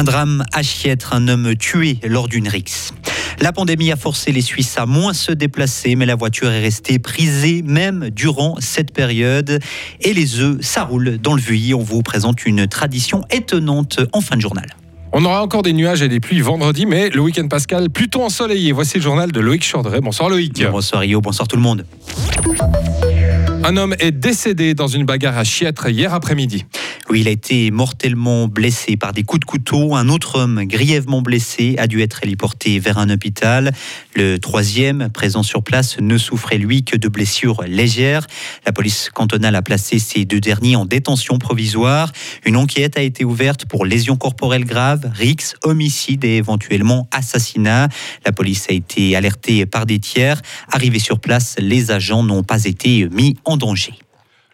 Un drame à Chiètre, un homme tué lors d'une rixe. La pandémie a forcé les Suisses à moins se déplacer, mais la voiture est restée prisée même durant cette période. Et les œufs, ça roule dans le Vuilly. On vous présente une tradition étonnante en fin de journal. On aura encore des nuages et des pluies vendredi, mais le week-end pascal plutôt ensoleillé. Voici le journal de Loïc Chordret. Bonsoir Loïc. Bonsoir Rio, bonsoir tout le monde. Un homme est décédé dans une bagarre à Chiètre hier après-midi. Oui, il a été mortellement blessé par des coups de couteau. Un autre homme grièvement blessé a dû être héliporté vers un hôpital. Le troisième, présent sur place, ne souffrait lui que de blessures légères. La police cantonale a placé ces deux derniers en détention provisoire. Une enquête a été ouverte pour lésions corporelles graves, rix, homicide et éventuellement assassinat. La police a été alertée par des tiers. Arrivés sur place, les agents n'ont pas été mis en danger.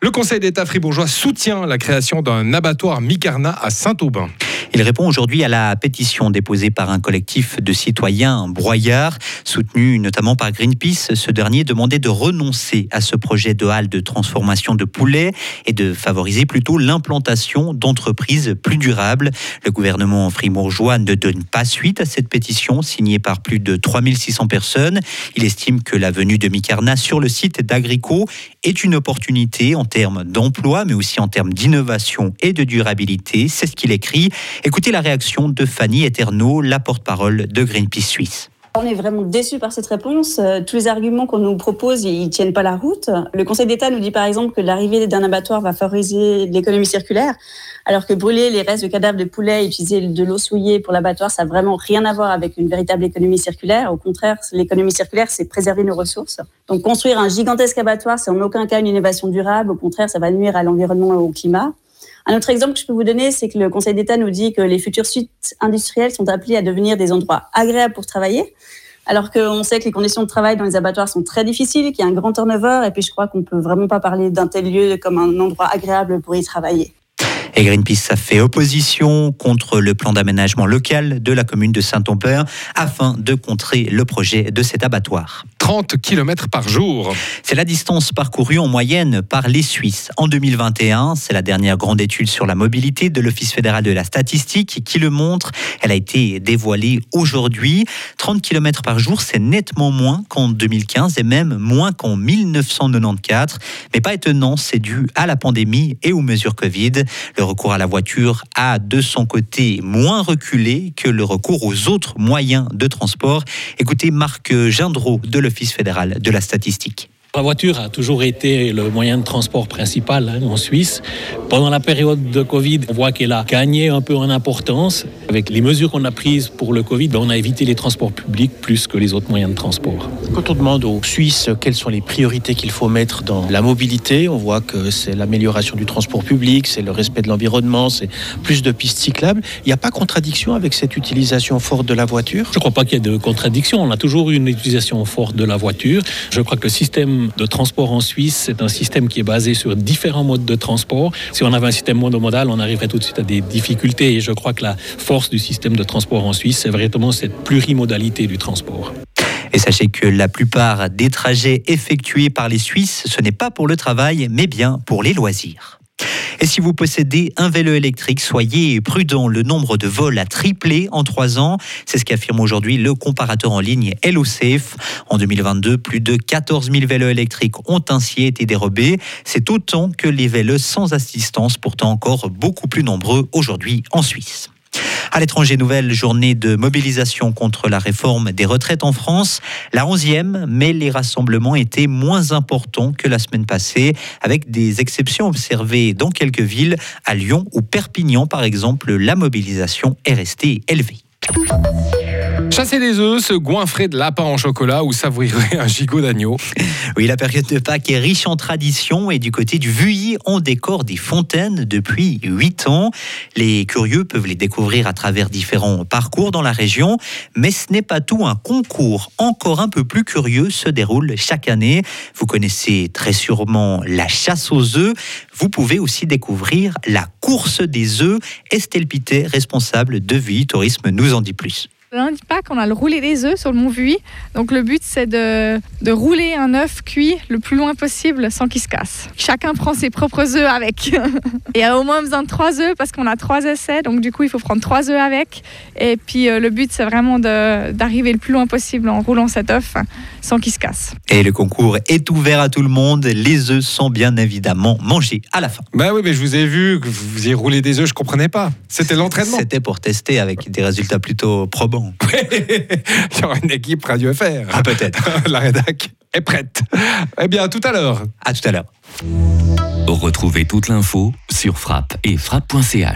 Le Conseil d'État fribourgeois soutient la création d'un abattoir Micarna à Saint-Aubin. Il répond aujourd'hui à la pétition déposée par un collectif de citoyens broyards, soutenu notamment par Greenpeace. Ce dernier demandait de renoncer à ce projet de halle de transformation de poulets et de favoriser plutôt l'implantation d'entreprises plus durables. Le gouvernement fribourgeois ne donne pas suite à cette pétition signée par plus de 3600 personnes. Il estime que la venue de Micarna sur le site d'Agrico est une opportunité en termes d'emploi, mais aussi en termes d'innovation et de durabilité. C'est ce qu'il écrit. Écoutez la réaction de Fanny Eterno, la porte-parole de Greenpeace Suisse. On est vraiment déçus par cette réponse. Euh, tous les arguments qu'on nous propose, ils tiennent pas la route. Le Conseil d'État nous dit par exemple que l'arrivée d'un abattoir va favoriser l'économie circulaire, alors que brûler les restes de cadavres de poulets et utiliser de l'eau souillée pour l'abattoir, ça n'a vraiment rien à voir avec une véritable économie circulaire. Au contraire, l'économie circulaire, c'est préserver nos ressources. Donc construire un gigantesque abattoir, c'est en aucun cas une innovation durable. Au contraire, ça va nuire à l'environnement et au climat. Un autre exemple que je peux vous donner, c'est que le Conseil d'État nous dit que les futurs sites industriels sont appelés à devenir des endroits agréables pour travailler, alors qu'on sait que les conditions de travail dans les abattoirs sont très difficiles, qu'il y a un grand turnover, et puis je crois qu'on ne peut vraiment pas parler d'un tel lieu comme un endroit agréable pour y travailler. Et Greenpeace a fait opposition contre le plan d'aménagement local de la commune de Saint-Omer afin de contrer le projet de cet abattoir. 30 km par jour. C'est la distance parcourue en moyenne par les Suisses. En 2021, c'est la dernière grande étude sur la mobilité de l'Office fédéral de la statistique qui le montre. Elle a été dévoilée aujourd'hui. 30 km par jour, c'est nettement moins qu'en 2015 et même moins qu'en 1994. Mais pas étonnant, c'est dû à la pandémie et aux mesures Covid. Le recours à la voiture a de son côté moins reculé que le recours aux autres moyens de transport. Écoutez Marc Gindreau de l'Office fédéral de la statistique. La voiture a toujours été le moyen de transport principal hein, en Suisse. Pendant la période de Covid, on voit qu'elle a gagné un peu en importance. Avec les mesures qu'on a prises pour le Covid, ben, on a évité les transports publics plus que les autres moyens de transport. Quand on demande aux Suisses quelles sont les priorités qu'il faut mettre dans la mobilité, on voit que c'est l'amélioration du transport public, c'est le respect de l'environnement, c'est plus de pistes cyclables. Il n'y a pas contradiction avec cette utilisation forte de la voiture? Je ne crois pas qu'il y ait de contradiction. On a toujours eu une utilisation forte de la voiture. Je crois que le système de transport en Suisse, c'est un système qui est basé sur différents modes de transport. Si on avait un système monomodal, on arriverait tout de suite à des difficultés. Et je crois que la force du système de transport en Suisse, c'est véritablement cette plurimodalité du transport. Et sachez que la plupart des trajets effectués par les Suisses, ce n'est pas pour le travail, mais bien pour les loisirs. Et si vous possédez un vélo électrique, soyez prudent. Le nombre de vols a triplé en trois ans. C'est ce qu'affirme aujourd'hui le comparateur en ligne HelloSafe. En 2022, plus de 14 000 vélos électriques ont ainsi été dérobés. C'est autant que les vélos sans assistance, pourtant encore beaucoup plus nombreux aujourd'hui en Suisse. À l'étranger, nouvelle journée de mobilisation contre la réforme des retraites en France. La 11e, mais les rassemblements étaient moins importants que la semaine passée, avec des exceptions observées dans quelques villes. À Lyon ou Perpignan, par exemple, la mobilisation est restée élevée. Chasser des œufs, se goinfrer de lapin en chocolat ou savourer un gigot d'agneau. Oui, la période de Pâques est riche en traditions et du côté du Vuilly, on décore des fontaines depuis 8 ans. Les curieux peuvent les découvrir à travers différents parcours dans la région, mais ce n'est pas tout. Un concours encore un peu plus curieux se déroule chaque année. Vous connaissez très sûrement la chasse aux œufs. Vous pouvez aussi découvrir la course des œufs. Estelle Pité, responsable de Vuilly Tourisme, nous en dit plus. Lundi Pâques, on a le roulé des œufs sur le Mont Vuy. Donc le but, c'est de, de rouler un œuf cuit le plus loin possible sans qu'il se casse. Chacun prend ses propres œufs avec. Et il y a au moins besoin de trois œufs parce qu'on a trois essais. Donc du coup, il faut prendre trois œufs avec. Et puis euh, le but, c'est vraiment d'arriver le plus loin possible en roulant cet œuf sans qu'il se casse. Et le concours est ouvert à tout le monde. Les œufs sont bien évidemment mangés à la fin. Bah oui, mais je vous ai vu que vous faisiez rouler des œufs, je comprenais pas. C'était l'entraînement. C'était pour tester avec des résultats plutôt probants. Il y aura une équipe Radio FR. Ah, peut-être. La rédac est prête. Eh bien, à tout à l'heure. À tout à l'heure. Retrouvez toute l'info sur frappe et frappe.ch.